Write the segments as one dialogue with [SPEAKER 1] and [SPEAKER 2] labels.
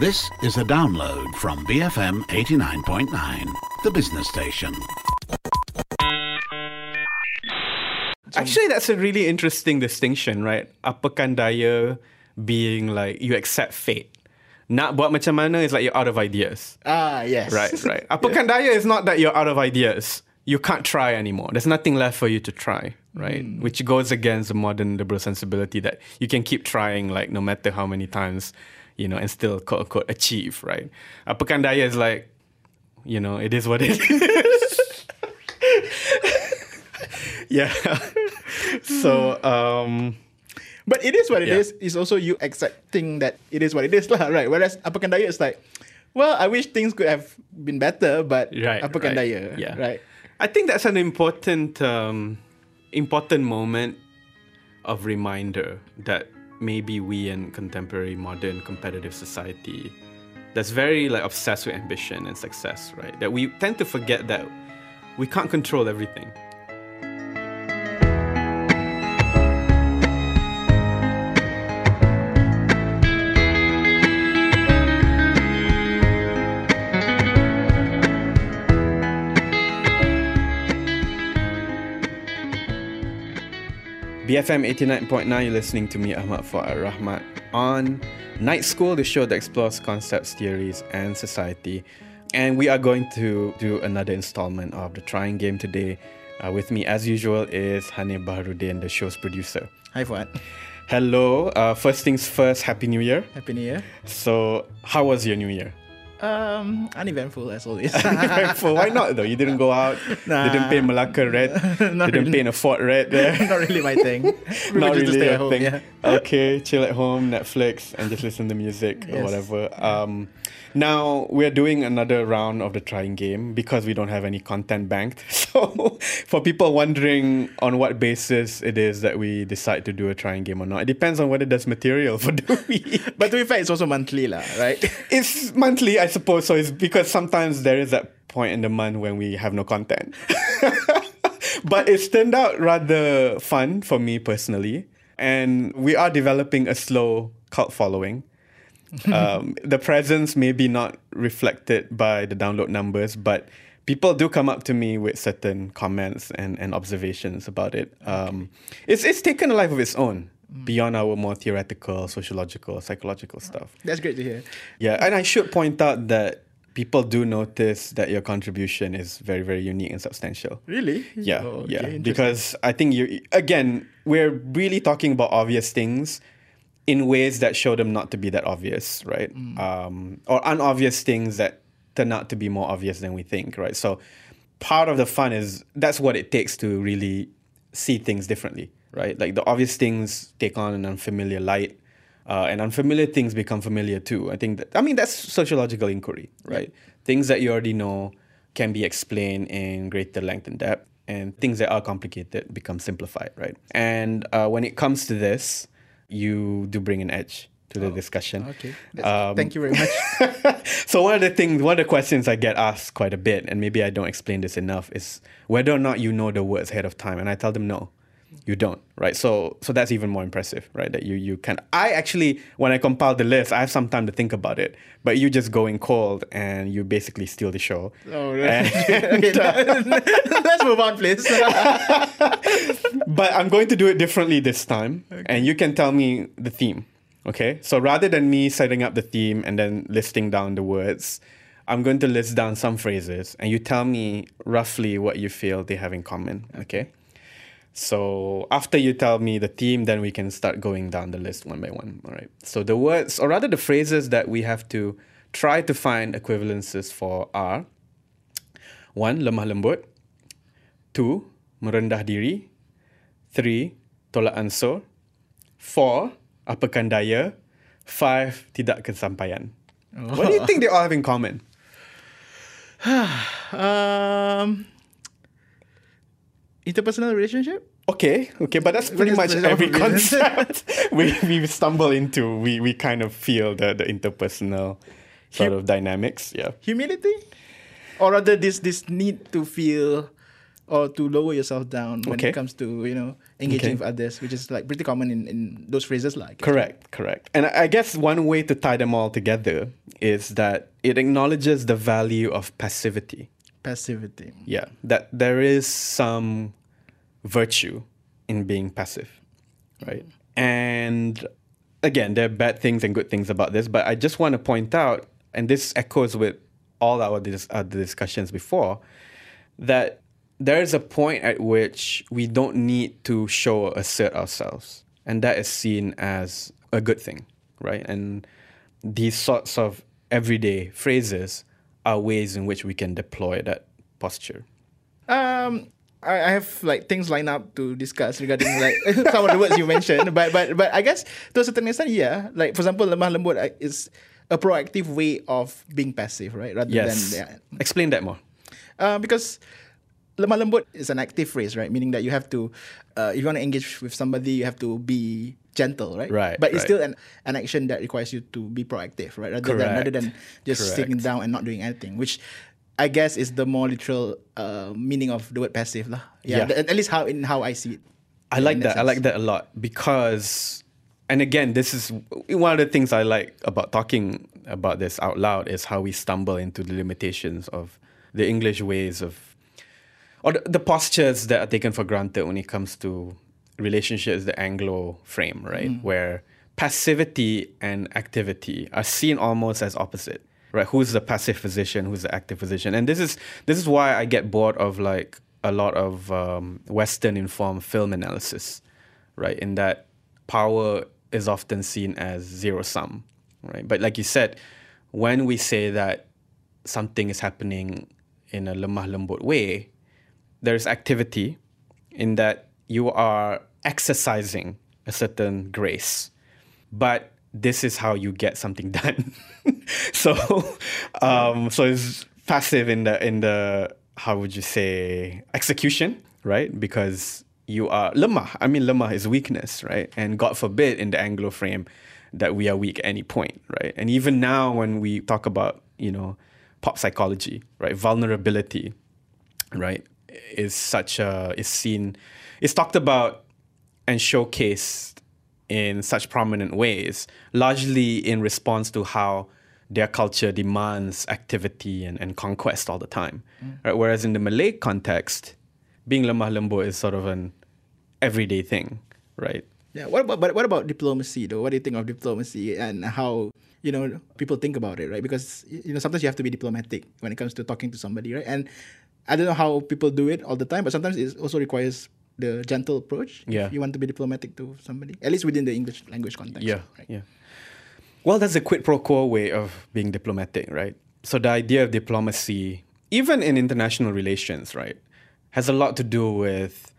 [SPEAKER 1] This is a download from BFM 89.9, the business station.
[SPEAKER 2] Actually, that's a really interesting distinction, right? Apakan daya being like you accept fate. Nak buat macam mana is like you're out of ideas.
[SPEAKER 3] Ah, yes.
[SPEAKER 2] Right, right. Apakan daya is not that you're out of ideas. You can't try anymore. There's nothing left for you to try, right? Which goes against the modern liberal sensibility that you can keep trying, like no matter how many times, you know, and still quote unquote achieve, right? Apakan daya is like, you know, it is what it is. yeah. so, um,
[SPEAKER 3] But it is what it
[SPEAKER 2] Yeah.
[SPEAKER 3] is. It's also you accepting that it is what it is, lah, right? Whereas apakan daya is like, well, I wish things could have been better, but
[SPEAKER 2] right,
[SPEAKER 3] apakan
[SPEAKER 2] right.
[SPEAKER 3] daya,
[SPEAKER 2] Yeah,
[SPEAKER 3] right?
[SPEAKER 2] I think that's an important, um, important moment of reminder that maybe we in contemporary, modern, competitive society, that's very like obsessed with ambition and success, right? That we tend to forget that we can't control everything. BFM 89.9, you're listening to me, Ahmad Fuad Rahmat, on Night School, the show that explores concepts, theories, and society. And we are going to do another installment of the Trying Game today. Uh, with me, as usual, is Hanif Baharudin, the show's producer.
[SPEAKER 3] Hi, Fuad.
[SPEAKER 2] Hello, uh, first things first, Happy New Year.
[SPEAKER 3] Happy New Year.
[SPEAKER 2] So, how was your New Year?
[SPEAKER 3] Um, uneventful as always.
[SPEAKER 2] For why not though? You didn't go out,
[SPEAKER 3] Nah.
[SPEAKER 2] didn't paint Malacca red, didn't
[SPEAKER 3] really.
[SPEAKER 2] paint a fort red there.
[SPEAKER 3] Not really my thing. Prefer
[SPEAKER 2] not really
[SPEAKER 3] home.
[SPEAKER 2] thing.
[SPEAKER 3] Yeah.
[SPEAKER 2] Okay, chill at home, Netflix, and just listen to music or whatever. Um, now we're doing another round of the trying game because we don't have any content banked. So, for people wondering on what basis it is that we decide to do a trying game or not, it depends on whether there's material for the week.
[SPEAKER 3] But to be fair, it's also monthly, lah, right?
[SPEAKER 2] It's monthly, I suppose. So it's because sometimes there is that point in the month when we have no content. but it's turned out rather fun for me personally. And we are developing a slow cult following. um, the presence may be not reflected by the download numbers, but people do come up to me with certain comments and, and observations about it. Um, it's, it's taken a life of its own beyond our more theoretical, sociological, psychological stuff.
[SPEAKER 3] That's great to hear.
[SPEAKER 2] Yeah, and I should point out that people do notice that your contribution is very, very unique and substantial.
[SPEAKER 3] Really?
[SPEAKER 2] Yeah,
[SPEAKER 3] Oh, okay,
[SPEAKER 2] yeah. Because I think you again, we're really talking about obvious things in ways that show them not to be that obvious, right?
[SPEAKER 3] Mm.
[SPEAKER 2] Um, or unobvious things that turn out to be more obvious than we think, right? So part of the fun is that's what it takes to really see things differently, right? Like the obvious things take on an unfamiliar light. Uh, and unfamiliar things become familiar too. I think that I mean that's sociological inquiry, right? Things that you already know can be explained in greater length and depth, and things that are complicated become simplified, right? And uh, when it comes to this, you do bring an edge to the discussion.
[SPEAKER 3] Oh, Okay.
[SPEAKER 2] Um,
[SPEAKER 3] Thank you very much.
[SPEAKER 2] so one of the things, one of the questions I get asked quite a bit, and maybe I don't explain this enough, is whether or not you know the words ahead of time. And I tell them no, you don't, right? So so that's even more impressive, right? That you you can. I actually, when I compile the list, I have some time to think about it, but you just go in cold and you basically steal the show.
[SPEAKER 3] Oh, right.
[SPEAKER 2] And-
[SPEAKER 3] okay, let's move on, please.
[SPEAKER 2] but I'm going to do it differently this time, and you can tell me the theme. Okay, so rather than me setting up the theme and then listing down the words, I'm going to list down some phrases, and you tell me roughly what you feel they have in common. Okay. So after you tell me the theme, then we can start going down the list one by one. All right. So the words, or rather the phrases that we have to try to find equivalences for are one, lemah lembut. Two, merendah diri. Three, tolak ansur. Four, apakan daya. Five, tidak kesampaian. What do you think they all have in common?
[SPEAKER 3] um, interpersonal relationship?
[SPEAKER 2] Okay, okay, but that's pretty much every concept we, we stumble into. We, we kind of feel the, the interpersonal sort
[SPEAKER 3] Hu-
[SPEAKER 2] of dynamics. Yeah.
[SPEAKER 3] Humility? Or rather this this need to feel or to lower yourself down when
[SPEAKER 2] Okay.
[SPEAKER 3] it comes to you know engaging
[SPEAKER 2] Okay.
[SPEAKER 3] with others, which is like pretty common in, in those phrases like
[SPEAKER 2] Correct, correct. And I I guess one way to tie them all together is that it acknowledges the value of passivity.
[SPEAKER 3] passivity.
[SPEAKER 2] Yeah, that there is some virtue in being passive, right? And again, there are bad things and good things about this, but I just want to point out, and this echoes with all our dis- other discussions before, that there is a point at which we don't need to show or assert ourselves, and that is seen as a good thing, right? And these sorts of everyday phrases are ways in which we can deploy that posture.
[SPEAKER 3] Um, I, I have like things lined up to discuss regarding like some of the words you mentioned, but but but I guess to a certain extent, yeah. Like for example, lemah lembut uh, is a proactive way of being passive, right? Rather
[SPEAKER 2] Yes.
[SPEAKER 3] than yeah.
[SPEAKER 2] Explain that more.
[SPEAKER 3] Uh, because lemah lembut is an active phrase, right? Meaning that you have to, uh, if you want to engage with somebody, you have to be gentle, right?
[SPEAKER 2] Right,
[SPEAKER 3] But it's
[SPEAKER 2] right.
[SPEAKER 3] still an, an action that requires you to be proactive, right? Rather than rather than just
[SPEAKER 2] Correct.
[SPEAKER 3] sitting down and not doing anything, which I guess is the more literal uh, meaning of the word passive, lah. Yeah, at least how in how I see it.
[SPEAKER 2] I like
[SPEAKER 3] in
[SPEAKER 2] that. I like that a lot because, and again, this is one of the things I like about talking about this out loud is how we stumble into the limitations of the English ways of, or the, the postures that are taken for granted when it comes to relationships, the Anglo frame, right? Where passivity and activity are seen almost as opposite, right? Who's the passive physician? Who's the active physician? And this is this is why I get bored of like a lot of um, Western informed film analysis, right? In that power is often seen as zero sum, right? But like you said, when we say that something is happening in a lemah lembut way, there's activity in that you are exercising a certain grace but this is how you get something done. So um so it's passive in the in the how would you say execution right? Because you are lemah i mean lemah is weakness right? And god forbid in the anglo frame that we are weak at any point right? And even now when we talk about you know pop psychology right? Vulnerability right? Is such a is seen is talked about and showcased in such prominent ways largely in response to how their culture demands activity and, and conquest all the time mm. right whereas in the malay context being lemah lembut is sort of an everyday thing right
[SPEAKER 3] Yeah. What about but what about diplomacy though? What do you think of diplomacy and how you know people think about it, right? Because you know sometimes you have to be diplomatic when it comes to talking to somebody, right? And I don't know how people do it all the time, but sometimes it also requires the gentle approach.
[SPEAKER 2] Yeah.
[SPEAKER 3] If you want to be diplomatic to somebody, at least within the English language context.
[SPEAKER 2] Yeah,
[SPEAKER 3] Right?
[SPEAKER 2] yeah. Well, that's a quid pro quo way of being diplomatic, right? So the idea of diplomacy, even in international relations, right, has a lot to do with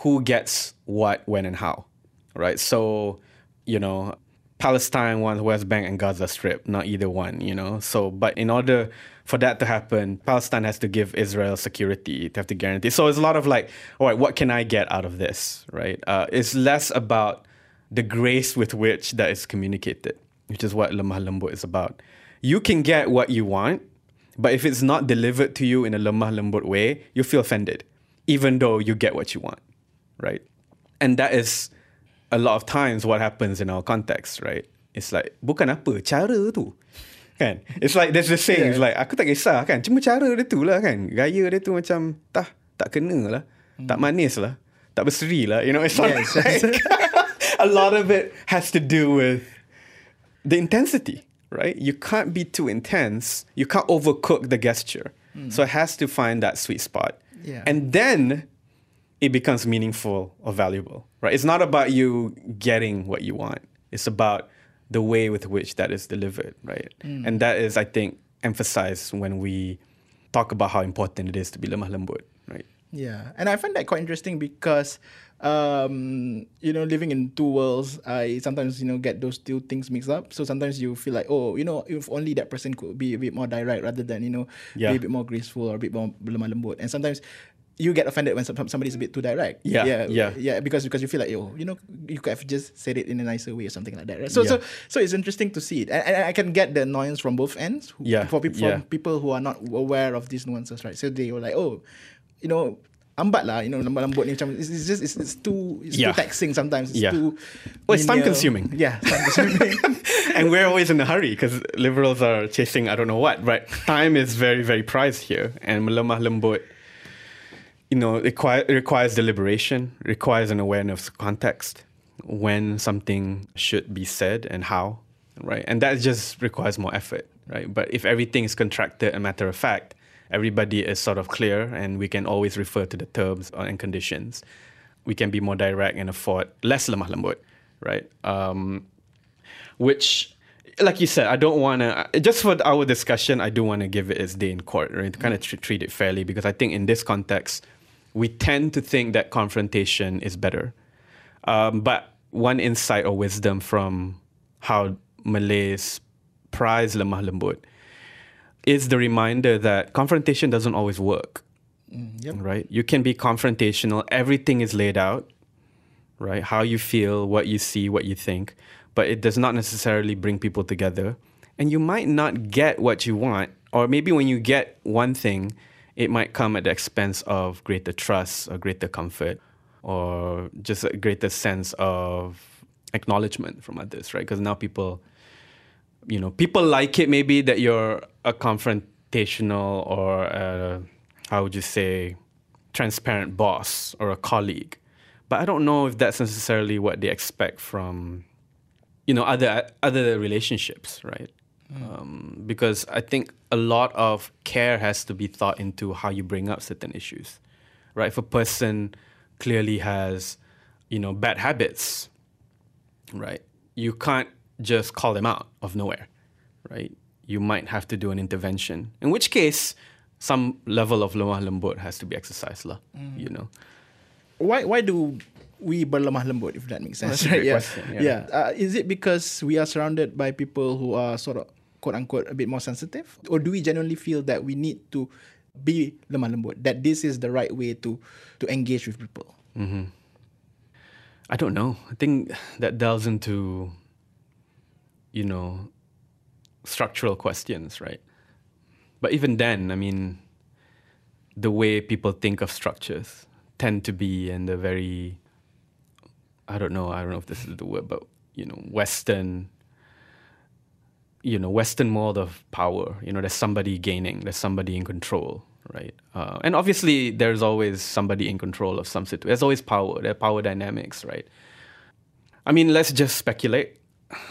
[SPEAKER 2] who gets what, when, and how, right? So, you know, Palestine wants West Bank and Gaza Strip, not either one, you know. So, but in order for that to happen, Palestine has to give Israel security, to have to guarantee. So it's a lot of like, all right, what can I get out of this, right? Uh, it's less about the grace with which that is communicated, which is what lemah lembut is about. You can get what you want, but if it's not delivered to you in a lemah lembut way, you feel offended, even though you get what you want, right? And that is a lot of times what happens in our context, right? It's like bukan apa cara tu. Kan? It's like there's this saying, it's like aku tak kisah kan, cuma cara dia tu lah kan. Gaya dia tu macam tak tak kena lah. Tak hmm. manis lah. Tak berseri lah. You know, it's sort of
[SPEAKER 3] Yes, yes.
[SPEAKER 2] like a lot of it has to do with the intensity, right? You can't be too intense. You can't overcook the gesture. Hmm. So it has to find that sweet spot.
[SPEAKER 3] Yeah.
[SPEAKER 2] And then it becomes meaningful or valuable, right? It's not about you getting what you want. It's about the way with which that is delivered, right? And that is, I think, emphasized when we talk about how important it is to be lemah lembut, right?
[SPEAKER 3] Yeah, and I find that quite interesting because, um, you know, living in two worlds, I sometimes you know get those two things mixed up. So sometimes you feel like, oh, you know, if only that person could be a bit more direct rather than you know
[SPEAKER 2] Yeah.
[SPEAKER 3] be a bit more graceful or a bit more lemah lembut. And sometimes you get offended when some, somebody's a bit too direct.
[SPEAKER 2] Yeah,
[SPEAKER 3] yeah,
[SPEAKER 2] yeah.
[SPEAKER 3] yeah. Because because you feel like, oh, you know, you could have just said it in a nicer way or something like that. Right? So so
[SPEAKER 2] Yeah.
[SPEAKER 3] so it's interesting to see it, and, and I can get the annoyance from both ends. who-
[SPEAKER 2] Yeah,
[SPEAKER 3] for people
[SPEAKER 2] yeah.
[SPEAKER 3] from people who are not aware of these nuances, right? So they were like, oh, you know, ambat lah, you know, lambat lambut ni macam it's, it's just it's, it's too it's
[SPEAKER 2] Yeah.
[SPEAKER 3] too taxing sometimes. It's
[SPEAKER 2] Yeah.
[SPEAKER 3] too
[SPEAKER 2] Well, it's time consuming.
[SPEAKER 3] Yeah, time consuming.
[SPEAKER 2] and we're always in a hurry because liberals are chasing I don't know what. But time is very, very prized here, and melemah lembut, you know, require, requires deliberation, requires an awareness of context, when something should be said and how, right? And that just requires more effort, right? But if everything is contracted and matter of fact, everybody is sort of clear, and we can always refer to the terms and conditions. We can be more direct and afford less lemah lembut, right? Um, which like you said i don't want to just for our discussion i do want to give it its day in court right to kind of tr- treat it fairly because i think in this context we tend to think that confrontation is better um, but one insight or wisdom from how malays prize lemah lembut is the reminder that confrontation doesn't always work
[SPEAKER 3] yep.
[SPEAKER 2] right you can be confrontational everything is laid out right? How you feel, what you see, what you think, but it does not necessarily bring people together. And you might not get what you want, or maybe when you get one thing, it might come at the expense of greater trust or greater comfort or just a greater sense of acknowledgement from others, right? Because now people, you know, people like it maybe that you're a confrontational or a, how would you say, transparent boss or a colleague but I don't know if that's necessarily what they expect from, you know, other other relationships, right? Um, because I think a lot of care has to be thought into how you bring up certain issues, right? If a person clearly has, you know, bad habits, right? You can't just call them out of nowhere, right? You might have to do an intervention. In which case, some level of lemah lembut has to be exercised, lah. You know.
[SPEAKER 3] why why do we berlemah lembut if that makes sense
[SPEAKER 2] That's a
[SPEAKER 3] right
[SPEAKER 2] great
[SPEAKER 3] yeah
[SPEAKER 2] question, yeah.
[SPEAKER 3] yeah, Uh, is it because we are surrounded by people who are sort of quote unquote a bit more sensitive or do we genuinely feel that we need to be lemah lembut that this is the right way to to engage with people mm-hmm.
[SPEAKER 2] I don't know. I think that delves into, you know, structural questions, right? But even then, I mean, the way people think of structures tend to be in the very, I don't know, I don't know if this is the word, but, you know, Western, you know, Western mold of power. You know, there's somebody gaining, there's somebody in control, right? Uh, and obviously, there's always somebody in control of some situation. There's always power. There are power dynamics, right? I mean, let's just speculate.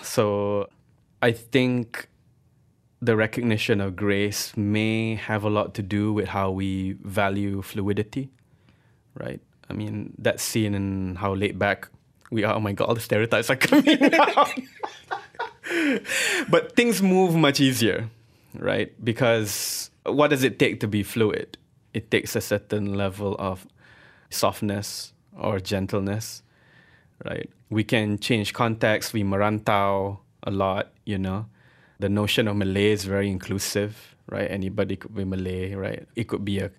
[SPEAKER 2] So, I think the recognition of grace may have a lot to do with how we value fluidity, right? I mean, that's seen in how laid back we are. Oh my God, all the stereotypes are coming out. but things move much easier, right? Because what does it take to be fluid? It takes a certain level of softness or gentleness, right? We can change context. We merantau a lot, you know. The notion of Malay is very inclusive, right? Anybody could be Malay, right? It could be a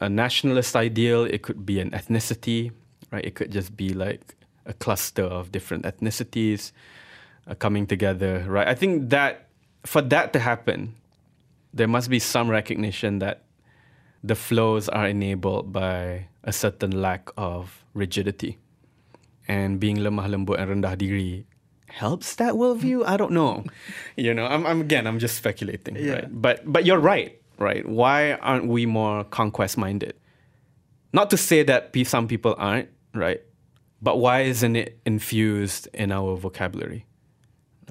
[SPEAKER 2] a nationalist ideal. It could be an ethnicity, right? It could just be like a cluster of different ethnicities uh, coming together, right? I think that for that to happen, there must be some recognition that the flows are enabled by a certain lack of rigidity. And being lemah lembut and rendah diri helps that worldview. I don't know. you know, I'm, I'm again, I'm just speculating,
[SPEAKER 3] Yeah.
[SPEAKER 2] right? But but you're right, right? Why aren't we more conquest minded? Not to say that some people aren't, right? But why isn't it infused in our vocabulary?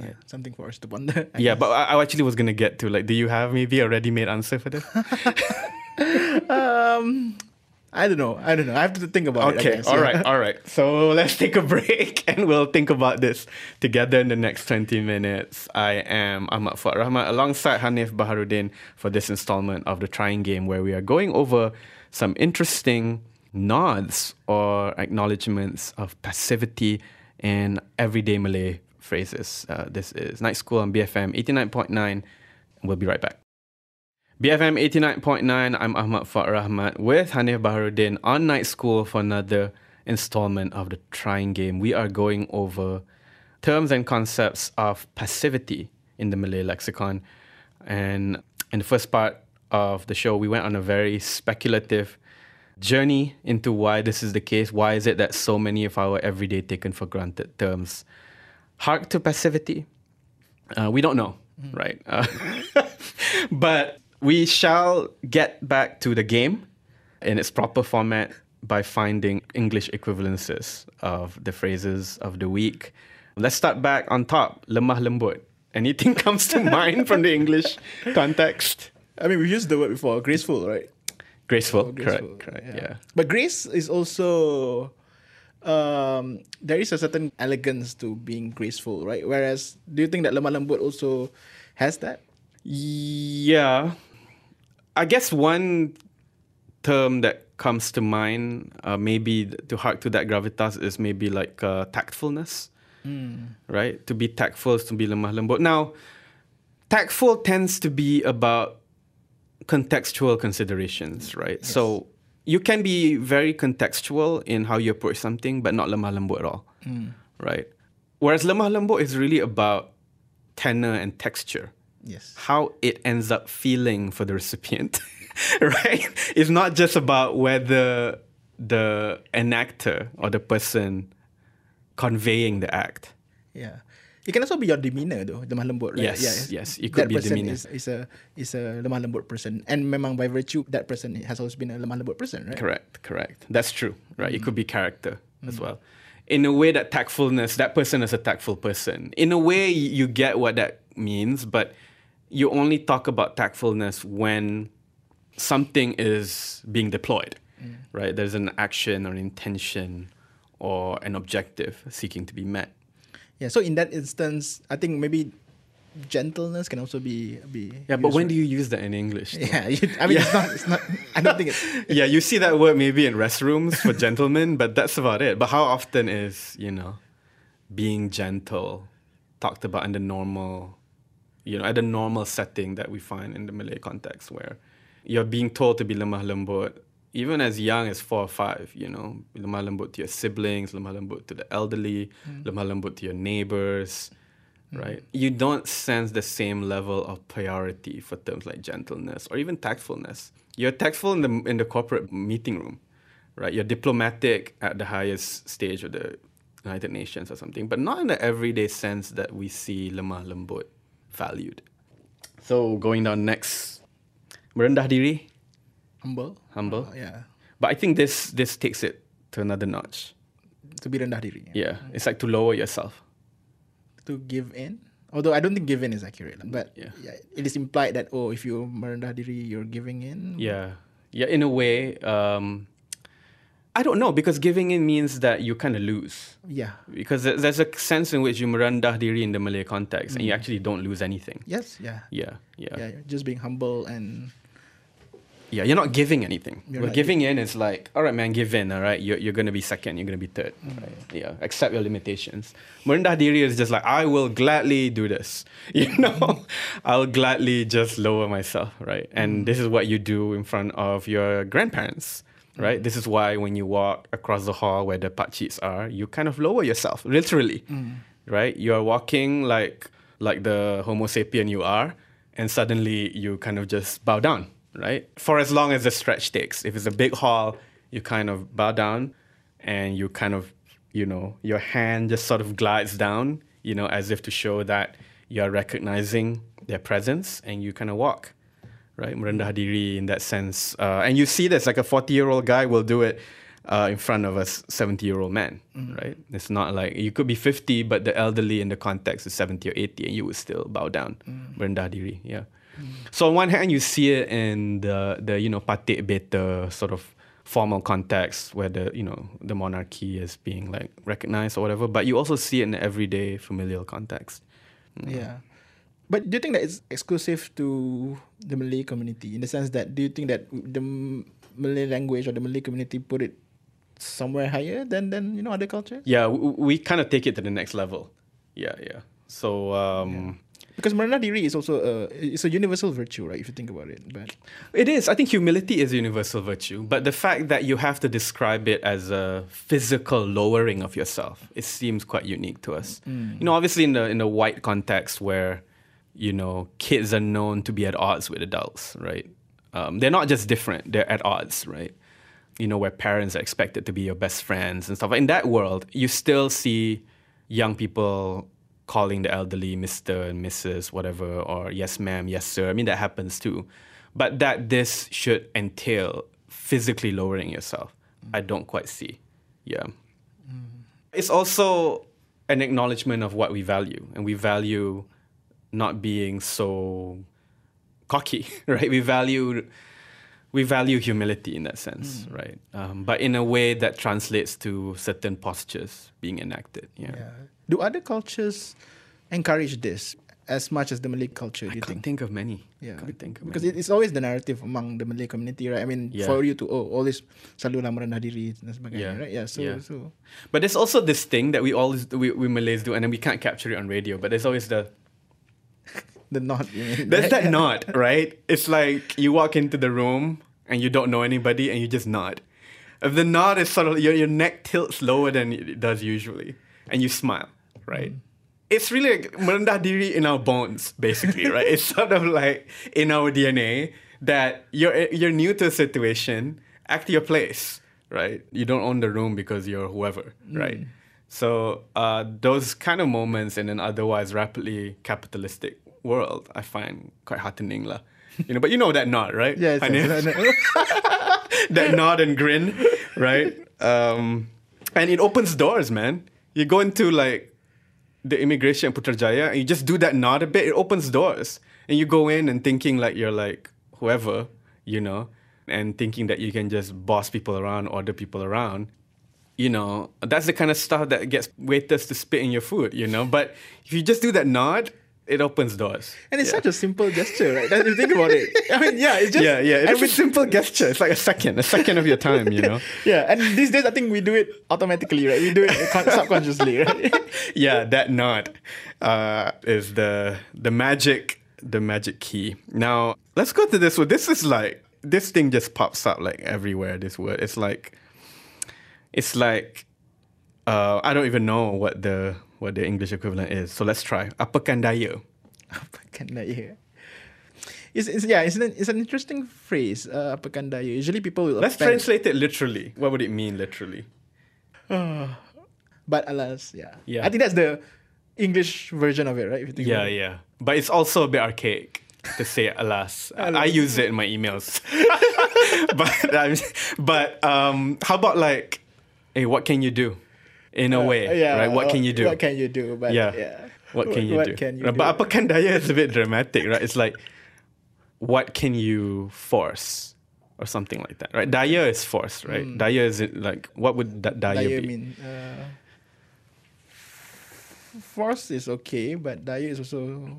[SPEAKER 3] Yeah, something for us to ponder I
[SPEAKER 2] yeah,
[SPEAKER 3] guess.
[SPEAKER 2] but I, I actually was gonna get to like, do you have maybe a ready-made answer for this?
[SPEAKER 3] um I don't know I don't know I have to think about it
[SPEAKER 2] Okay, all
[SPEAKER 3] yeah.
[SPEAKER 2] right, all right. So let's take a break and we'll think about this together in the next 20 minutes. I am Ahmad Fuad Rahmat alongside Hanif Baharudin for this installment of the Trying Game where we are going over some interesting nods or acknowledgements of passivity in everyday Malay phrases. Uh, this is Night School on BFM 89.9 we'll be right back. BFM 89.9, I'm Ahmad Fuad Rahmat with Hanif Baharudin on Night School for another installment of the Trying Game. We are going over terms and concepts of passivity in the Malay lexicon. And in the first part of the show, we went on a very speculative journey into why this is the case. Why is it that so many of our everyday taken for granted terms hark to passivity? Uh, we don't know, right? Uh, but we shall get back to the game in its proper format by finding English equivalences of the phrases of the week. Let's start back on top. Lemah lembut. Anything comes to mind from the English context?
[SPEAKER 3] I mean, we've used the word before, graceful, right?
[SPEAKER 2] Graceful,
[SPEAKER 3] Oh, graceful,
[SPEAKER 2] correct, correct, yeah.
[SPEAKER 3] But grace is also um, there is a certain elegance to being graceful, right? Whereas, do you think that lemah lembut also has that?
[SPEAKER 2] Yeah. I guess one term that comes to mind, uh, maybe to hark to that gravitas, is maybe like uh, tactfulness, right? To be tactful is to be lemah lembut. Now, tactful tends to be about contextual considerations, right? So you can be very contextual in how you approach something, but not lemah lembut at all, hmm. right? Whereas lemah lembut is really about tenor and texture
[SPEAKER 3] Yes.
[SPEAKER 2] how it ends up feeling for the recipient, right? It's not just about whether the enactor or the person conveying the act.
[SPEAKER 3] Yeah. It can also be your demeanor though, lemah lembut, right?
[SPEAKER 2] Yes,
[SPEAKER 3] yeah.
[SPEAKER 2] yes, it could
[SPEAKER 3] that
[SPEAKER 2] be
[SPEAKER 3] person
[SPEAKER 2] demeanor.
[SPEAKER 3] Is, is a is a lemah lembut person, and memang by virtue that person has always been a lemah lembut person, right?
[SPEAKER 2] Correct, correct. That's true, right? It could be character as hmm. well. In a way, that tactfulness, that person is a tactful person. In a way, you get what that means, but you only talk about tactfulness when something is being deployed, hmm. right? There's an action or an intention or an objective seeking to be met.
[SPEAKER 3] Yeah. So in that instance, I think maybe gentleness can also be be.
[SPEAKER 2] Yeah, but when
[SPEAKER 3] right?
[SPEAKER 2] do you use that in English? though?
[SPEAKER 3] Yeah, you, I mean, it's not. It's not. I don't think it's.
[SPEAKER 2] yeah, you see that word maybe in restrooms for gentlemen, but that's about it. But how often is, you know, being gentle talked about in the normal, you know, at the normal setting that we find in the Malay context where you're being told to be lemah lembut, even as young as four or five, you know, lemah lembut to your siblings, lemah lembut to the elderly, hmm. lemah lembut to your neighbors, hmm. right? You don't sense the same level of priority for terms like gentleness or even tactfulness. You're tactful in the in the corporate meeting room, right? You're diplomatic at the highest stage of the United Nations or something, but not in the everyday sense that we see lemah lembut valued. So going down next, merendah diri,
[SPEAKER 3] humble.
[SPEAKER 2] humble.
[SPEAKER 3] Uh, yeah.
[SPEAKER 2] But I think this this takes it to another notch.
[SPEAKER 3] To be rendah diri.
[SPEAKER 2] Yeah, it's like to lower yourself.
[SPEAKER 3] To give in. Although I don't think give in is accurate, but
[SPEAKER 2] Yeah.
[SPEAKER 3] yeah. it is implied that oh, if you merendah diri, you're giving in.
[SPEAKER 2] Yeah, yeah. In a way, um, I don't know because giving in means that you kind of lose.
[SPEAKER 3] Yeah.
[SPEAKER 2] Because there's a sense in which you merendah diri in the Malay context, and you actually don't lose anything.
[SPEAKER 3] Yes. Yeah,
[SPEAKER 2] yeah, Yeah.
[SPEAKER 3] yeah. Just being humble and
[SPEAKER 2] Yeah, you're not giving anything.
[SPEAKER 3] You're not
[SPEAKER 2] giving in is like, all right, man, give in, all right? You're, you're going to be second, you're going to be third.
[SPEAKER 3] Mm.
[SPEAKER 2] Right? Yeah, accept your limitations. Merendah diri is just like, I will gladly do this. You know, I'll gladly just lower myself, right?
[SPEAKER 3] Mm.
[SPEAKER 2] And this is what you do in front of your grandparents,
[SPEAKER 3] Mm.
[SPEAKER 2] right? This is why when you walk across the hall where the pakciks are, you kind of lower yourself, literally,
[SPEAKER 3] Mm.
[SPEAKER 2] right? You're walking like like the Homo sapien you are, and suddenly you kind of just bow down, right? For as long as the stretch takes. If it's a big hall, you kind of bow down, and you kind of, you know, your hand just sort of glides down, you know, as if to show that you're recognizing their presence, and you kind of walk right? Merendah diri in that sense. Uh, and you see this, like a 40 year old guy will do it uh, in front of a 70 year old man, right? It's not like you could be 50, but the elderly in the context is 70 or 80, and you would still bow down. Merendah diri, yeah. So on one hand, you see it in the, the you know, patik beta sort of formal context where the, you know, the monarchy is being like recognized or whatever, but you also see it in the everyday familial context.
[SPEAKER 3] Yeah. But do you think that it's exclusive to the Malay community in the sense that do you think that the Malay language or the Malay community put it somewhere higher than than you know other cultures?
[SPEAKER 2] Yeah, we, we kind of take it to the next level. Yeah, yeah. So, um,
[SPEAKER 3] Because merendah diri is also a it's a universal virtue, right? If you think about it, but
[SPEAKER 2] It is. I think humility is a universal virtue, but the fact that you have to describe it as a physical lowering of yourself, it seems quite unique to us. You know, obviously in the in the white context where, you know, kids are known to be at odds with adults, right? Um, they're not just different; they're at odds, right? you know, where parents are expected to be your best friends and stuff. In that world, you still see young people calling the elderly Mr. and Mrs. whatever, or yes, ma'am, yes, sir. I mean, that happens too. But that this should entail physically lowering yourself, I don't quite see. Yeah. It's also an acknowledgement of what we value, and we value not being so cocky, right? We value we value humility in that sense, right? Um, but in a way that translates to certain postures being enacted. Yeah.
[SPEAKER 3] Yeah. Do other cultures encourage this as much as the Malay culture? Do
[SPEAKER 2] I
[SPEAKER 3] you
[SPEAKER 2] can't
[SPEAKER 3] think?
[SPEAKER 2] think of many.
[SPEAKER 3] Yeah,
[SPEAKER 2] can't think of
[SPEAKER 3] because
[SPEAKER 2] many.
[SPEAKER 3] it's always the narrative among the Malay community, right? I mean,
[SPEAKER 2] Yeah.
[SPEAKER 3] for you to oh, always selalu lah merendah diri dan sebagainya,
[SPEAKER 2] Yeah.
[SPEAKER 3] right? Yeah. So,
[SPEAKER 2] Yeah.
[SPEAKER 3] so
[SPEAKER 2] But there's also this thing that we always we, we Malays do, and then we can't capture it on radio. But there's always the
[SPEAKER 3] the nod. You mean,
[SPEAKER 2] there's
[SPEAKER 3] right?
[SPEAKER 2] that nod, right? It's like you walk into the room and you don't know anybody, and you just nod. If the nod is sort of your your neck tilts lower than it does usually, and you smile, right? It's really like merendah diri in our bones, basically, right? It's sort of like in our DNA that you're you're new to a situation, act your place, right? You don't own the room because you're whoever, right? So uh, those kind of moments in an otherwise rapidly capitalistic world, I find quite heartening, lah. You know, but you know that nod, right?
[SPEAKER 3] Yes,
[SPEAKER 2] that nod and grin, right? Um, and it opens doors, man. You go into like the immigration at Putrajaya and you just do that nod a bit, it opens doors. And you go in and thinking like you're like whoever, you know, and thinking that you can just boss people around, order people around. You know, that's the kind of stuff that gets waiters to spit in your food, you know. But if you just do that nod, it opens doors.
[SPEAKER 3] and it's
[SPEAKER 2] Yeah.
[SPEAKER 3] such a simple gesture, right? If you think about it, I mean, yeah, it's just
[SPEAKER 2] yeah, yeah. It's
[SPEAKER 3] and
[SPEAKER 2] a simple gesture. It's like a second, a second of your time, you know.
[SPEAKER 3] yeah, and these days I think we do it automatically, right? We do it subconsciously, right?
[SPEAKER 2] yeah, that nod uh, is the the magic the magic key. Now let's go to this one. This is like this thing just pops up like everywhere. This word. It's like it's like uh, I don't even know what the what the English equivalent is. So let's try. Apakan daya.
[SPEAKER 3] Apakan daya. It's, it's yeah, it's an, it's an interesting phrase. Uh, apakan daya. Usually people will
[SPEAKER 2] Let's
[SPEAKER 3] offend-
[SPEAKER 2] translate it literally. What would it mean literally?
[SPEAKER 3] But alas, yeah.
[SPEAKER 2] Yeah.
[SPEAKER 3] I think that's the English version of it, right? If you think
[SPEAKER 2] Yeah, yeah. But it's also a bit archaic to say alas. I, I use it in my emails. but I'm, but um, how about like, hey, what can you do? In a way,
[SPEAKER 3] Uh, yeah,
[SPEAKER 2] right? What
[SPEAKER 3] uh,
[SPEAKER 2] can you do?
[SPEAKER 3] What can you do? But
[SPEAKER 2] yeah.
[SPEAKER 3] yeah.
[SPEAKER 2] What can you
[SPEAKER 3] what
[SPEAKER 2] do?
[SPEAKER 3] Can you do?
[SPEAKER 2] But apakan daya is a bit dramatic, right? It's like, what can you force? Or something like that, right? Daya is force, right? Daya is it like, what would that daya,
[SPEAKER 3] daya
[SPEAKER 2] be?
[SPEAKER 3] mean? Uh, force is okay, but daya is also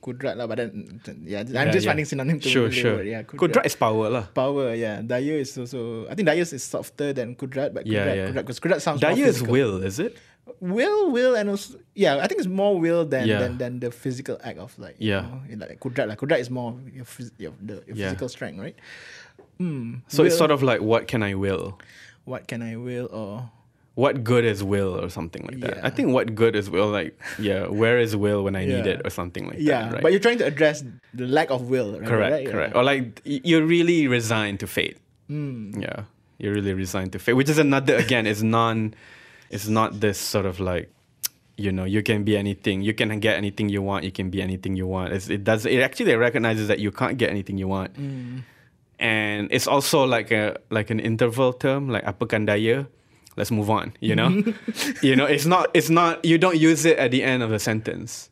[SPEAKER 3] kudrat lah. But then, yeah, I'm
[SPEAKER 2] Yeah,
[SPEAKER 3] just
[SPEAKER 2] yeah.
[SPEAKER 3] finding synonym to
[SPEAKER 2] Sure, sure.
[SPEAKER 3] word, Yeah,
[SPEAKER 2] Kudrat is power lah.
[SPEAKER 3] power. Yeah, daya is also. I think daya is softer than kudrat, but
[SPEAKER 2] Yeah,
[SPEAKER 3] kudrat,
[SPEAKER 2] yeah.
[SPEAKER 3] kudrat, because kudrat sounds
[SPEAKER 2] Daya is will, is it?
[SPEAKER 3] will, will, and also yeah, I think it's more will than
[SPEAKER 2] Yeah.
[SPEAKER 3] than, than the physical act of like
[SPEAKER 2] Yeah.
[SPEAKER 3] you know, like kudrat. Like kudrat is more your, your, the, your
[SPEAKER 2] Yeah.
[SPEAKER 3] physical strength, right? Hmm.
[SPEAKER 2] So it's sort of like, what can I will?
[SPEAKER 3] what can I will or
[SPEAKER 2] what good is will or something like that.
[SPEAKER 3] Yeah.
[SPEAKER 2] I think what good is will like yeah, where is will when I need it or something like
[SPEAKER 3] yeah,
[SPEAKER 2] that. Right.
[SPEAKER 3] but you're trying to address the lack of will, right?
[SPEAKER 2] correct,
[SPEAKER 3] right?
[SPEAKER 2] correct.
[SPEAKER 3] Yeah.
[SPEAKER 2] Or like you're really resigned to fate.
[SPEAKER 3] Hmm.
[SPEAKER 2] Yeah. You're really resigned to fate. Which is another again, is non it's not this sort of like you know, you can be anything. You can get anything you want. You can be anything you want. It's, it does. It actually recognizes that you can't get anything you want,
[SPEAKER 3] Hmm.
[SPEAKER 2] and it's also like a like an interval term, like apakan daya. Let's move on. You know, you know, it's not. It's not. You don't use it at the end of a sentence.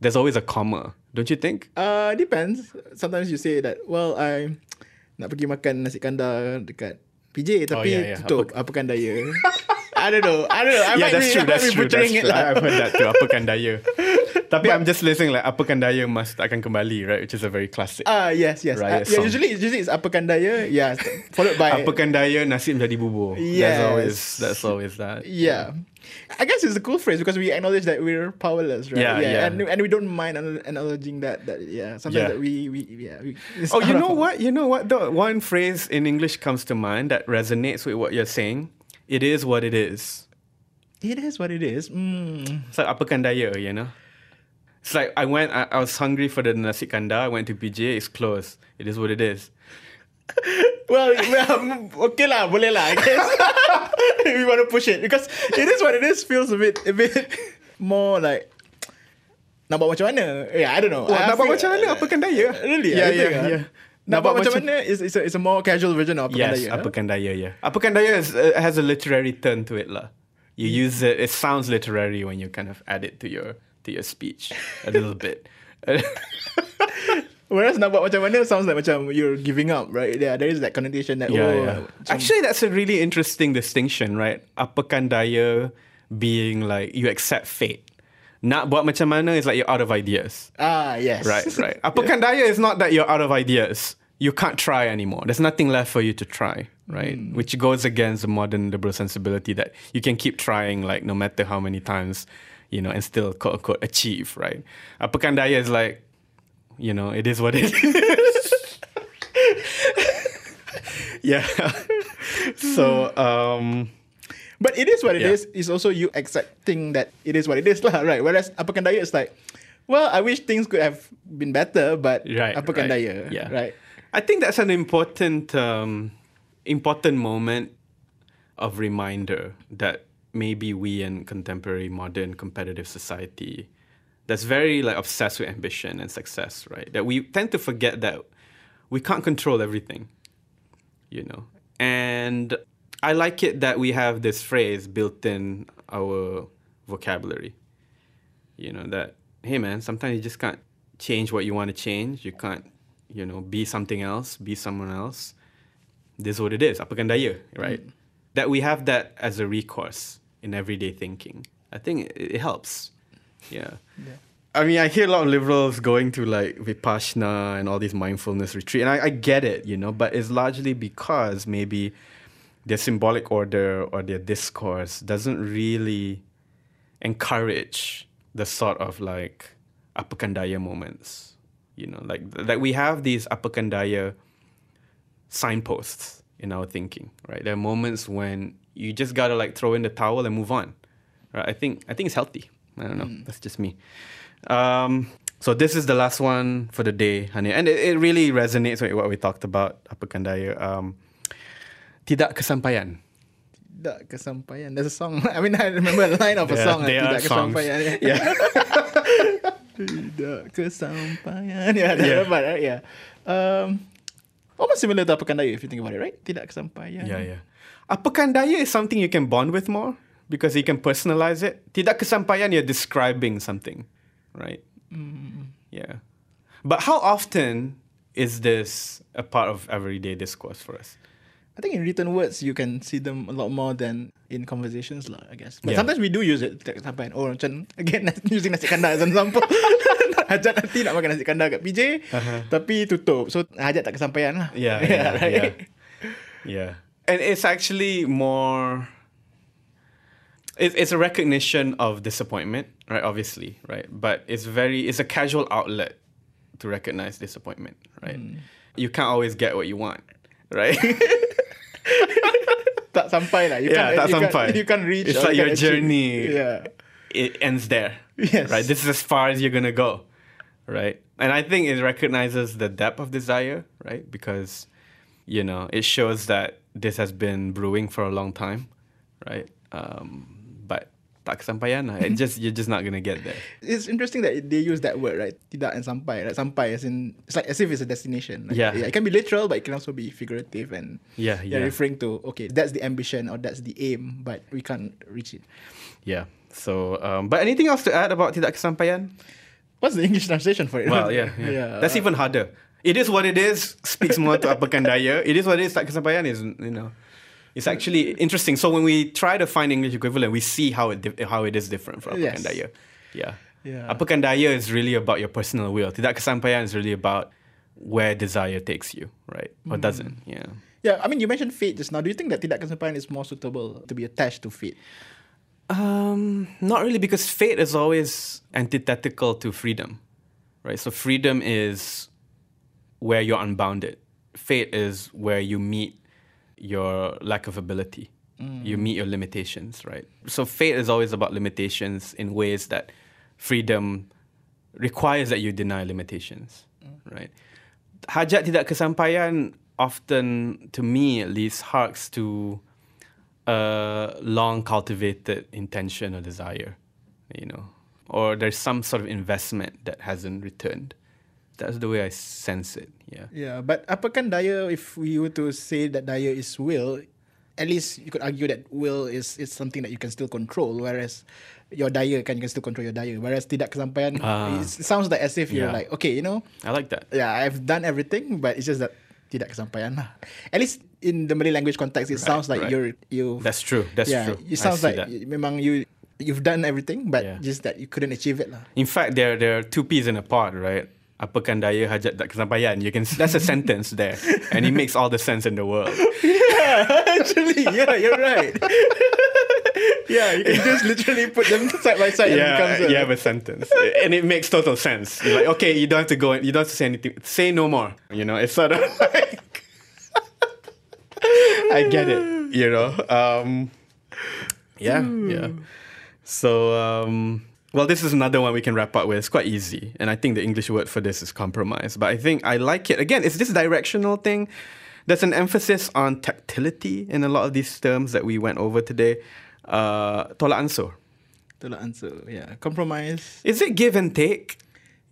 [SPEAKER 2] There's always a comma, don't you think?
[SPEAKER 3] Uh, depends. Sometimes you say that, well, I nak pergi makan nasi kandar dekat PJ tapi
[SPEAKER 2] yeah, yeah.
[SPEAKER 3] tutup apa kan daya. I don't know. I don't know. I
[SPEAKER 2] yeah,
[SPEAKER 3] might
[SPEAKER 2] that's
[SPEAKER 3] be,
[SPEAKER 2] true.
[SPEAKER 3] I
[SPEAKER 2] That's true. That's true.
[SPEAKER 3] it lah.
[SPEAKER 2] I've heard that too. Apakan daya. Tapi I'm just listening like apakan daya must akan kembali, right? Which is a very classic.
[SPEAKER 3] Ah yes yes.
[SPEAKER 2] Riot
[SPEAKER 3] Uh, yeah, usually usually it's apa kan daya. Yeah, followed by
[SPEAKER 2] Apakan daya nasi menjadi bubur. That's always that's always that.
[SPEAKER 3] Yeah. I guess it's a cool phrase because we acknowledge that we're powerless, right?
[SPEAKER 2] Yeah, yeah.
[SPEAKER 3] And, and we don't mind acknowledging that. That yeah, sometimes
[SPEAKER 2] Yeah.
[SPEAKER 3] that we we yeah. We,
[SPEAKER 2] Oh, you know what? You know what? The one phrase in English comes to mind that resonates with what you're saying. It is what it is.
[SPEAKER 3] It is what it is. Mm.
[SPEAKER 2] It's like apakan daya, you know. It's like I went. I, I was hungry for the nasi kandar. I went to PJ. It's closed. It is what it is.
[SPEAKER 3] Well, okay lah, boleh lah. I guess we want to push it because it is what it is. Feels a bit, a bit more like nak buat macam mana? Yeah, I don't know.
[SPEAKER 2] Wah,
[SPEAKER 3] I
[SPEAKER 2] nak buat macam mana? Apakan daya?
[SPEAKER 3] Really?
[SPEAKER 2] Yeah,
[SPEAKER 3] think,
[SPEAKER 2] yeah,
[SPEAKER 3] ah.
[SPEAKER 2] yeah.
[SPEAKER 3] Nak buat macam mana is is a, is a more casual version of apakan
[SPEAKER 2] Yes,
[SPEAKER 3] daya.
[SPEAKER 2] apakan daya, yeah. Apakan daya is, uh, has a literary turn to it lah. You use it, it sounds literary when you kind of add it to your to your speech a little bit.
[SPEAKER 3] Whereas nak buat macam mana sounds like macam you're giving up, right? Yeah, there is that connotation that
[SPEAKER 2] yeah,
[SPEAKER 3] oh,
[SPEAKER 2] yeah.
[SPEAKER 3] macam-
[SPEAKER 2] Actually, that's a really interesting distinction, right? Apakan daya being like you accept fate. Nak buat macam mana is like you're out of ideas.
[SPEAKER 3] ah yes,
[SPEAKER 2] Right, right. Apakan daya is not that you're out of ideas. You can't try anymore. There's nothing left for you to try, right? Which goes against the modern liberal sensibility that you can keep trying, like no matter how many times, you know, and still quote unquote achieve, right? Apakan daya is like, you know, it is what it is. yeah. so, um,
[SPEAKER 3] But it is what it
[SPEAKER 2] Yeah.
[SPEAKER 3] is. It's also you accepting that it is what it is, lah, right? Whereas apakan daya is like, well, I wish things could have been better, but
[SPEAKER 2] right,
[SPEAKER 3] apakan
[SPEAKER 2] right.
[SPEAKER 3] daya,
[SPEAKER 2] Yeah.
[SPEAKER 3] right?
[SPEAKER 2] I think that's an important um, important moment of reminder that maybe we in contemporary modern competitive society that's very like obsessed with ambition and success, right? That we tend to forget that we can't control everything. You know. And I like it that we have this phrase built in our vocabulary you know that hey man sometimes you just can't change what you want to change you can't you know be something else be someone else this is what it is apakan daya right mm. that we have that as a recourse in everyday thinking i think it, it helps yeah. I mean, I hear a lot of liberals going to like Vipassana and all these mindfulness retreat, and I, I get it, you know, but it's largely because maybe their symbolic order or their discourse doesn't really encourage the sort of like apakandaya moments. You know, like like we have these apakandaya signposts in our thinking, right? There are moments when you just gotta like throw in the towel and move on. Right? I think I think it's healthy. I don't know. That's just me. Um, so this is the last one for the day, honey, and it, it really resonates with what we talked about apakandaya. Um, tidak kesampaian.
[SPEAKER 3] Tidak kesampaian. There's a song. I mean, I remember a line of a
[SPEAKER 2] Yeah,
[SPEAKER 3] song.
[SPEAKER 2] they
[SPEAKER 3] Tidak
[SPEAKER 2] songs.
[SPEAKER 3] kesampaian.
[SPEAKER 2] Yeah.
[SPEAKER 3] Tidak kesampaian. Yeah,
[SPEAKER 2] Yeah.
[SPEAKER 3] yeah. right? Yeah. Um, almost similar to apakan daya if you think about it, right? Tidak kesampaian.
[SPEAKER 2] Yeah, yeah. Apakandaya is something you can bond with more because you can personalize it. Tidak kesampaian, you're describing something, right? Yeah. But how often is this a part of everyday discourse for us?
[SPEAKER 3] I think in written words you can see them a lot more than in conversations lah, I guess. But
[SPEAKER 2] Yeah.
[SPEAKER 3] sometimes we do use it tidak kesampaian. Oh macam again using nasi kandar as an example. Hajat nanti nak makan nasi kandar kat PJ
[SPEAKER 2] Uh-huh.
[SPEAKER 3] tapi tutup. So hajat tak kesampaian lah.
[SPEAKER 2] Yeah, yeah,
[SPEAKER 3] right.
[SPEAKER 2] yeah. Yeah. And it's actually more. It, it's a recognition of disappointment, right? Obviously, right? But it's very. It's a casual outlet to recognize disappointment, right? Hmm. You can't always get what you want, right?
[SPEAKER 3] tak sampai lah. You
[SPEAKER 2] yeah,
[SPEAKER 3] can't,
[SPEAKER 2] tak
[SPEAKER 3] you
[SPEAKER 2] sampai.
[SPEAKER 3] Can't, you can't reach.
[SPEAKER 2] It's like your journey.
[SPEAKER 3] Yeah.
[SPEAKER 2] It ends there.
[SPEAKER 3] Yes.
[SPEAKER 2] Right. This is as far as you're gonna go. Right. And I think it recognizes the depth of desire, right? Because, you know, it shows that this has been brewing for a long time, right? Um, but tak kesampaian lah. It just you're just not gonna get there.
[SPEAKER 3] It's interesting that they use that word, right? Tidak and sampai. Right? Sampai as in, it's like as if it's a destination. Like,
[SPEAKER 2] Yeah.
[SPEAKER 3] It can be literal, but it can also be figurative and
[SPEAKER 2] Yeah, yeah.
[SPEAKER 3] referring to, okay, that's the ambition or that's the aim, but we can't reach it.
[SPEAKER 2] Yeah. So, um, but anything else to add about tidak kesampaian?
[SPEAKER 3] What's the English translation for it?
[SPEAKER 2] Well, yeah, yeah. That's even harder. It is what it is. Speaks more to apakan daya. It is what it is. Tak kesampaian is you know, it's actually interesting. So when we try to find English equivalent, we see how it di- how it is different from
[SPEAKER 3] Yes.
[SPEAKER 2] daya. Yeah.
[SPEAKER 3] Yeah.
[SPEAKER 2] Apakan daya is really about your personal will. Tidak kesampaian is really about where desire takes you, right? Or doesn't. Yeah.
[SPEAKER 3] Yeah, I mean, you mentioned fate just now. Do you think that tidak kesampaian is more suitable to be attached to fate?
[SPEAKER 2] Um, not really, because fate is always antithetical to freedom, right? So freedom is where you're unbounded. Fate is where you meet your lack of ability. You mm. meet your limitations, right? So fate is always about limitations in ways that freedom requires that you deny limitations, mm. right? Hajat tidak kesampaian often, to me at least, harks to a long cultivated intention or desire, you know, or there's some sort of investment that hasn't returned. That's the way I sense it. Yeah.
[SPEAKER 3] Yeah, but apakan daya if we were to say that daya is will, at least you could argue that will is is something that you can still control, whereas your daya kan you can still control your daya. Whereas tidak kesampaian,
[SPEAKER 2] Ah.
[SPEAKER 3] it sounds like as if you're like, okay, you know,
[SPEAKER 2] I like that.
[SPEAKER 3] yeah, I've done everything, but it's just that tidak kesampaian lah. At least in the Malay language context, it
[SPEAKER 2] Right,
[SPEAKER 3] sounds like
[SPEAKER 2] right.
[SPEAKER 3] you're you.
[SPEAKER 2] That's true. That's
[SPEAKER 3] yeah,
[SPEAKER 2] true.
[SPEAKER 3] it sounds like
[SPEAKER 2] that.
[SPEAKER 3] memang you you've done everything, but
[SPEAKER 2] Yeah.
[SPEAKER 3] just that you couldn't achieve it lah.
[SPEAKER 2] In fact, there there are two peas in a pod, right? Apakan daya hajat tak kesampaian. You can that's a sentence there, and it makes all the sense in the world.
[SPEAKER 3] Yeah, actually, yeah, you're right. yeah, you can just literally put them side by side and it becomes
[SPEAKER 2] Yeah,
[SPEAKER 3] a,
[SPEAKER 2] you have a sentence, and it makes total sense. You're like, okay, you don't have to go. You don't have to say anything. Say no more. You know, it's sort of like I get it. You know, um, yeah, yeah. So, um, well, this is another one we can wrap up with. It's quite easy, and I think the English word for this is compromise. But I think I like it. Again, it's this directional thing. There's an emphasis on tactility in a lot of these terms that we went over today. Uh, tolak ansur.
[SPEAKER 3] Itulah ansur. Yeah, compromise.
[SPEAKER 2] Is it give and take?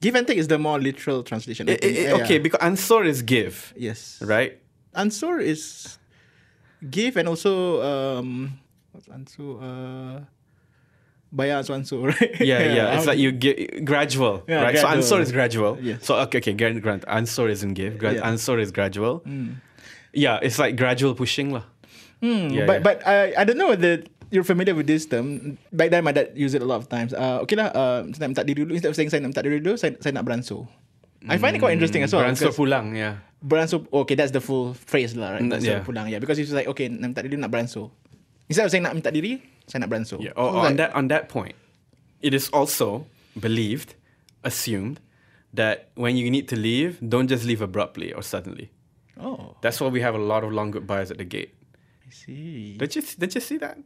[SPEAKER 3] Give and take is the more literal translation. I
[SPEAKER 2] I-
[SPEAKER 3] think.
[SPEAKER 2] I-
[SPEAKER 3] Yeah,
[SPEAKER 2] okay,
[SPEAKER 3] yeah.
[SPEAKER 2] because ansur is give,
[SPEAKER 3] yes,
[SPEAKER 2] right?
[SPEAKER 3] Ansur is give and also um, what's answer? Uh, bayar so answer, right?
[SPEAKER 2] Yeah, yeah. It's
[SPEAKER 3] how-
[SPEAKER 2] like you give gradual,
[SPEAKER 3] Yeah,
[SPEAKER 2] right? So
[SPEAKER 3] gradual.
[SPEAKER 2] ansur is gradual.
[SPEAKER 3] Yes.
[SPEAKER 2] So okay, okay. Grant, grant. Ansur isn't give. Gra-
[SPEAKER 3] Yeah.
[SPEAKER 2] Ansur is gradual. Yeah, it's like gradual pushing, lah.
[SPEAKER 3] Hmm,
[SPEAKER 2] Yeah,
[SPEAKER 3] but
[SPEAKER 2] yeah.
[SPEAKER 3] but I I don't know whether you're familiar with this term. Back then, my dad used it a lot of times. Uh, okay lah, uh, saya nak minta diri dulu. Instead of saying saya nak minta diri dulu, saya, saya nak beransur. I find it quite interesting as well.
[SPEAKER 2] Beransur
[SPEAKER 3] because
[SPEAKER 2] pulang, yeah.
[SPEAKER 3] Beransur, okay, that's the full phrase lah, right?
[SPEAKER 2] Mm,
[SPEAKER 3] Beransur
[SPEAKER 2] yeah.
[SPEAKER 3] pulang, yeah. Because it's like, okay, nak minta diri, nak beransur. Instead of saying nak minta diri, saya nak beransur.
[SPEAKER 2] Yeah.
[SPEAKER 3] So
[SPEAKER 2] Oh,
[SPEAKER 3] like-
[SPEAKER 2] on that on that point, it is also believed, assumed that when you need to leave, don't just leave abruptly or suddenly.
[SPEAKER 3] Oh,
[SPEAKER 2] That's why we have a lot of long goodbyes at the gate.
[SPEAKER 3] I see.
[SPEAKER 2] Don't you don't you see that?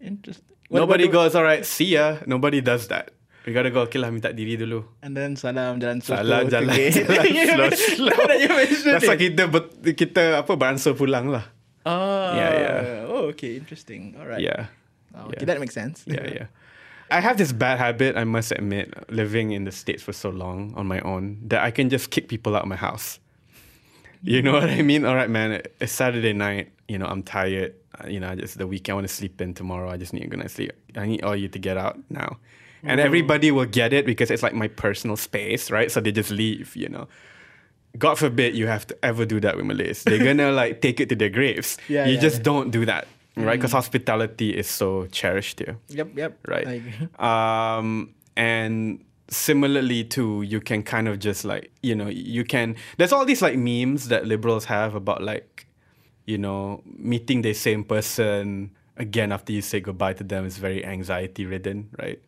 [SPEAKER 3] Interesting.
[SPEAKER 2] Nobody
[SPEAKER 3] what
[SPEAKER 2] goes, all right, see ya. Nobody does that. We gotta go, okay lah, minta diri dulu.
[SPEAKER 3] And then salam jalan slow slow
[SPEAKER 2] jalan, jalan slow, slow.
[SPEAKER 3] now that you mentioned
[SPEAKER 2] That's like kita, kita apa, beransur pulang lah.
[SPEAKER 3] Oh,
[SPEAKER 2] Yeah, yeah.
[SPEAKER 3] Oh, okay, interesting. All right.
[SPEAKER 2] Yeah.
[SPEAKER 3] Oh, okay,
[SPEAKER 2] yeah.
[SPEAKER 3] that makes sense.
[SPEAKER 2] yeah, yeah. I have this bad habit, I must admit, living in the States for so long on my own, that I can just kick people out of my house. You know what I mean? All right, man, it's Saturday night, you know, I'm tired. uh, You know, just the weekend, I want to sleep in tomorrow. I just need a good night's sleep. I need all you to get out now. And everybody will get it because it's like my personal space, right? So they just leave, you know. God forbid you have to ever do that with Malays. They're gonna like take it to their graves.
[SPEAKER 3] Yeah,
[SPEAKER 2] you
[SPEAKER 3] yeah,
[SPEAKER 2] just
[SPEAKER 3] yeah.
[SPEAKER 2] don't do that, right? Because hospitality is so cherished here
[SPEAKER 3] Yep, yep.
[SPEAKER 2] right? Um, and similarly too, you can kind of just like you know you can. There's all these like memes that liberals have about like you know meeting the same person again after you say goodbye to them is very anxiety ridden, right?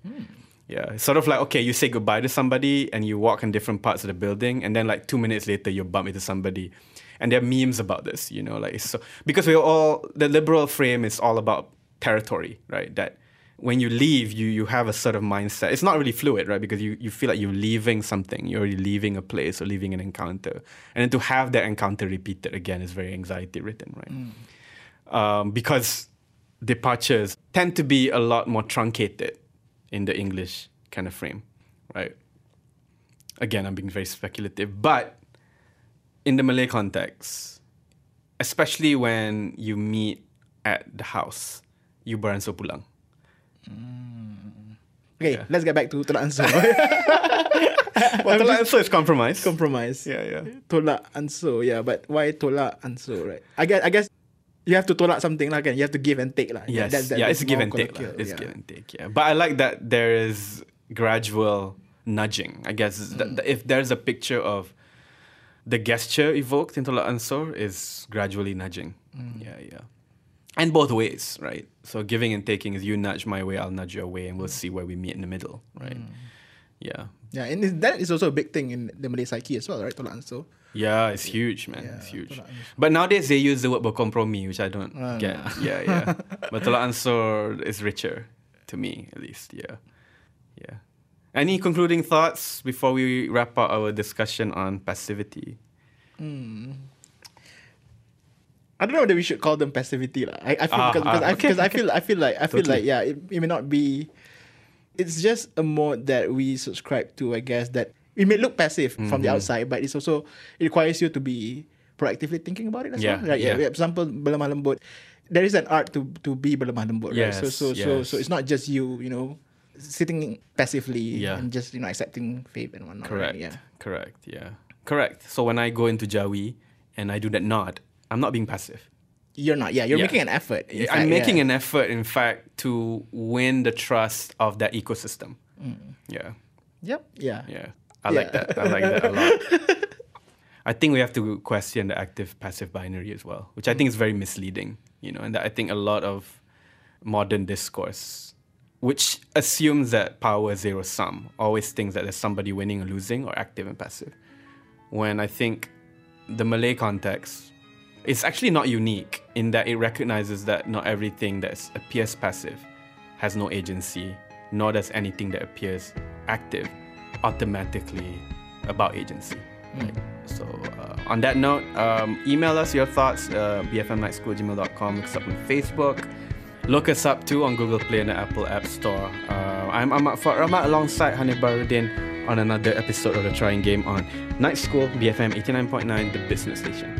[SPEAKER 2] Yeah, it's sort of like okay, you say goodbye to somebody and you walk in different parts of the building, and then like two minutes later you bump into somebody, and there are memes about this. You know, like so because we're all the liberal frame is all about territory, right? That when you leave, you you have a sort of mindset. It's not really fluid, right? Because you you feel like you're leaving something, you're already leaving a place or leaving an encounter, and then to have that encounter repeated again is very anxiety ridden, right? um, because departures tend to be a lot more truncated in the English kind of frame, right? Again, I'm being very speculative, but in the Malay context, especially when you meet at the house, you beransur pulang. Mm.
[SPEAKER 3] Okay,
[SPEAKER 2] Yeah.
[SPEAKER 3] let's get back to tolak ansur.
[SPEAKER 2] Well, the answer is compromise.
[SPEAKER 3] Compromise.
[SPEAKER 2] Yeah, yeah.
[SPEAKER 3] Tolak ansur. Yeah, but why tolak ansur, right? I guess, I guess you have to tolak something lah kan. You have to give and take lah.
[SPEAKER 2] Yes,
[SPEAKER 3] That- that-
[SPEAKER 2] yeah,
[SPEAKER 3] that's
[SPEAKER 2] it's give and take. lah. It's
[SPEAKER 3] yeah.
[SPEAKER 2] give and take. Yeah, but I like that there is gradual nudging. I guess that, that mm. if there's a picture of the gesture evoked in Tolak Ansur is gradually nudging. Mm. Yeah, yeah, and both ways, right? So giving and taking is you nudge my way, I'll nudge your way, and we'll see where we meet in the middle, right? Mm. Yeah,
[SPEAKER 3] Yeah, and that is also a big thing in the Malay psyche as well, right? Tolak ansur.
[SPEAKER 2] Yeah, it's huge, man.
[SPEAKER 3] Yeah,
[SPEAKER 2] it's huge. But nowadays they use the word berkompromi, which I don't
[SPEAKER 3] Oh,
[SPEAKER 2] get.
[SPEAKER 3] no.
[SPEAKER 2] Yeah, yeah. but the answer is richer to me, at least. Yeah, yeah. Any concluding thoughts before we wrap up our discussion on passivity?
[SPEAKER 3] I don't know whether we should call them passivity. lah. I, I feel
[SPEAKER 2] Ah,
[SPEAKER 3] because, because,
[SPEAKER 2] ah,
[SPEAKER 3] I,
[SPEAKER 2] okay,
[SPEAKER 3] because I
[SPEAKER 2] okay.
[SPEAKER 3] feel I feel like I feel
[SPEAKER 2] Totally.
[SPEAKER 3] like yeah, it, it may not be it's just a mode that we subscribe to, I guess, that it may look passive from
[SPEAKER 2] Mm-hmm.
[SPEAKER 3] the outside, but it's also it requires you to be proactively thinking about it as
[SPEAKER 2] Yeah,
[SPEAKER 3] well. Like, yeah.
[SPEAKER 2] yeah.
[SPEAKER 3] For example, berlemah lembut. There is an art to to be berlemah lembut, right? So
[SPEAKER 2] Yes,
[SPEAKER 3] so so
[SPEAKER 2] yes.
[SPEAKER 3] so it's not just you, you know, sitting passively
[SPEAKER 2] Yeah.
[SPEAKER 3] and just, you know, accepting fate and whatnot. right?
[SPEAKER 2] Correct.
[SPEAKER 3] Yeah.
[SPEAKER 2] Correct. Yeah. Correct. So when I go into Jawi and I do that nod, I'm not being passive.
[SPEAKER 3] You're not, yeah, you're
[SPEAKER 2] Yeah.
[SPEAKER 3] making an effort.
[SPEAKER 2] I'm
[SPEAKER 3] fact,
[SPEAKER 2] making
[SPEAKER 3] yeah.
[SPEAKER 2] an effort, in fact, to win the trust of that ecosystem.
[SPEAKER 3] Mm.
[SPEAKER 2] Yeah.
[SPEAKER 3] Yep. Yeah.
[SPEAKER 2] Yeah. I like that. I like that a lot. I think we have to question the active passive binary as well, which I think is very misleading, you know, and that I think a lot of modern discourse, which assumes that power is zero sum, always thinks that there's somebody winning or losing or active and passive. When I think the Malay context is actually not unique in that it recognizes that not everything that appears passive has no agency, nor does anything that appears active automatically about agency. Right? So, uh, on that note, um, email us your thoughts, uh, bfmnightschool@gmail.com, look us up on Facebook. Look us up too on Google Play and the Apple App Store. Uh, I'm Ahmad Rahmat alongside Hanif Baruddin on another episode of the Trying Game on Night School, BFM 89.9, the business station.